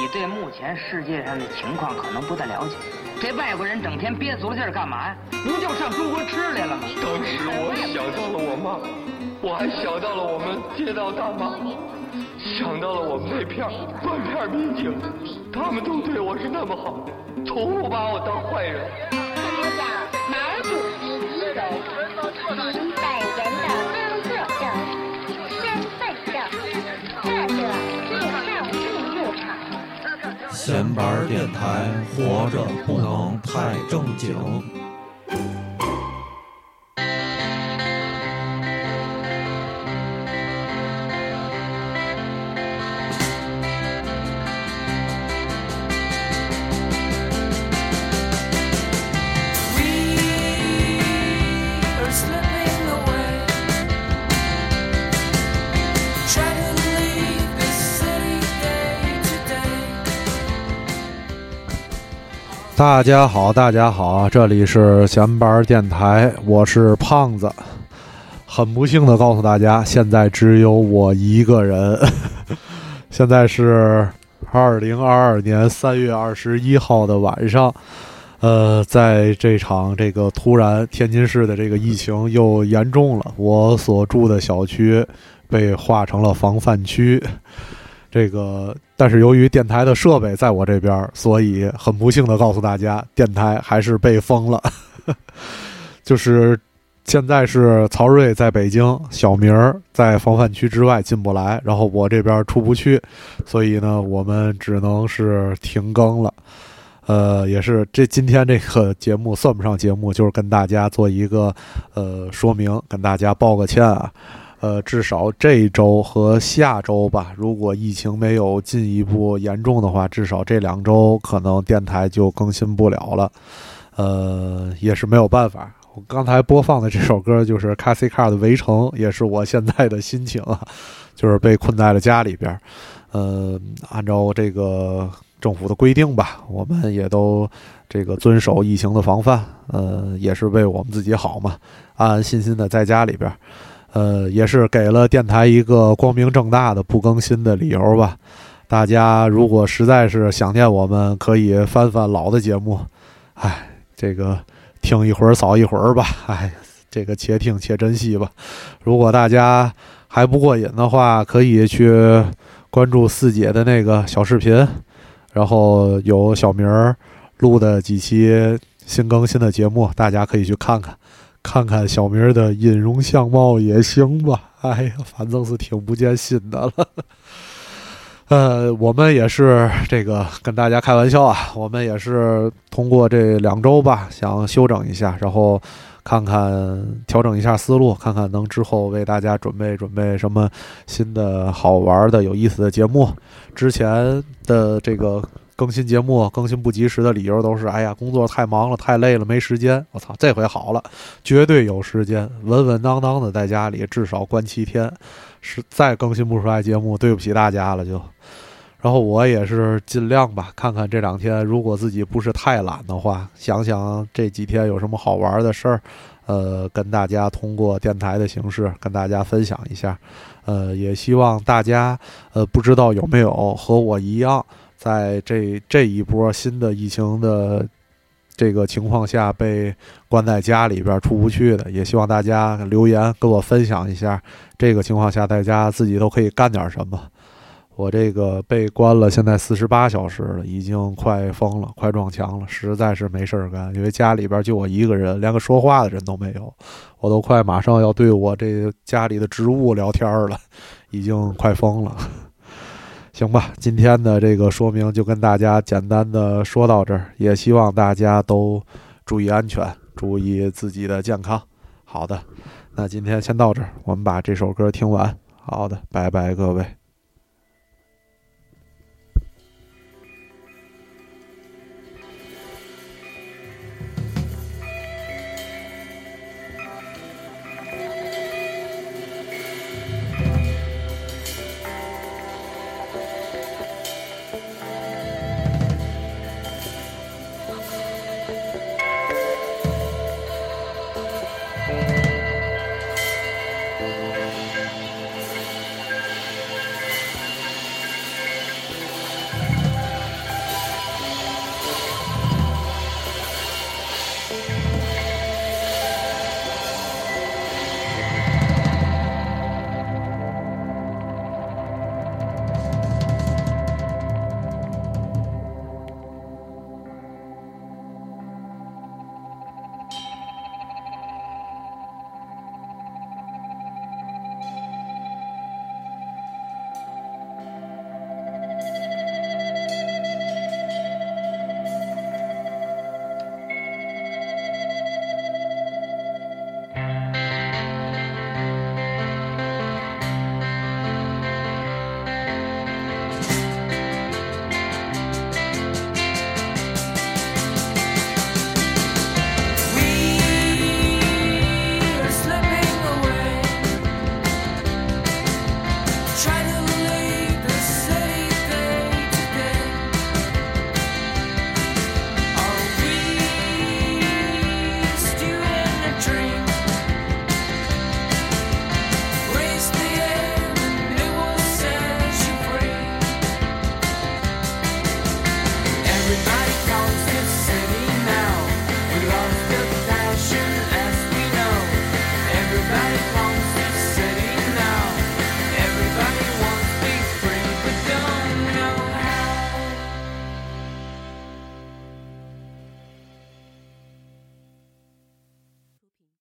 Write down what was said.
你对目前世界上的情况可能不太了解。这外国人整天憋足了劲儿干嘛呀？不就上中国吃来了吗？当时我想到了我妈，我还想到了我们街道大妈，想到了我们那片半片民警，他们都对我是那么好，从不把我当坏人。闲板电台，活着不能太正经。大家好，大家好，这里是闲班电台，我是胖子。很不幸的告诉大家，现在只有我一个人。现在是二零二二年三月二十一号的晚上，呃，在这场这个突然天津市的这个疫情又严重了，我所住的小区被划成了防范区。这个，但是由于电台的设备在我这边，所以很不幸的告诉大家，电台还是被封了。就是现在是曹睿在北京，小明儿在防范区之外进不来，然后我这边出不去，所以呢，我们只能是停更了。呃，也是这今天这个节目算不上节目，就是跟大家做一个呃说明，跟大家报个歉啊。呃，至少这周和下周吧，如果疫情没有进一步严重的话，至少这两周可能电台就更新不了了。呃，也是没有办法。我刚才播放的这首歌就是 Cassie Car 的《围城》，也是我现在的心情啊，就是被困在了家里边。呃，按照这个政府的规定吧，我们也都这个遵守疫情的防范，呃，也是为我们自己好嘛，安安心心的在家里边。呃，也是给了电台一个光明正大的不更新的理由吧。大家如果实在是想念我们，可以翻翻老的节目。哎，这个听一会儿少一会儿吧。哎，这个且听且珍惜吧。如果大家还不过瘾的话，可以去关注四姐的那个小视频，然后有小明儿录的几期新更新的节目，大家可以去看看。看看小明的音容相貌也行吧。哎呀，反正是听不见新的了。呃，我们也是这个跟大家开玩笑啊，我们也是通过这两周吧，想休整一下，然后看看调整一下思路，看看能之后为大家准备准备什么新的好玩的、有意思的节目。之前的这个。更新节目更新不及时的理由都是：哎呀，工作太忙了，太累了，没时间。我操，这回好了，绝对有时间，稳稳当当的在家里，至少关七天。是再更新不出来节目，对不起大家了就。然后我也是尽量吧，看看这两天，如果自己不是太懒的话，想想这几天有什么好玩的事儿，呃，跟大家通过电台的形式跟大家分享一下。呃，也希望大家，呃，不知道有没有和我一样。在这这一波新的疫情的这个情况下，被关在家里边出不去的，也希望大家留言跟我分享一下。这个情况下，大家自己都可以干点什么。我这个被关了，现在四十八小时了，已经快疯了，快撞墙了，实在是没事儿干。因为家里边就我一个人，连个说话的人都没有，我都快马上要对我这家里的植物聊天了，已经快疯了。行吧，今天的这个说明就跟大家简单的说到这儿，也希望大家都注意安全，注意自己的健康。好的，那今天先到这儿，我们把这首歌听完。好的，拜拜，各位。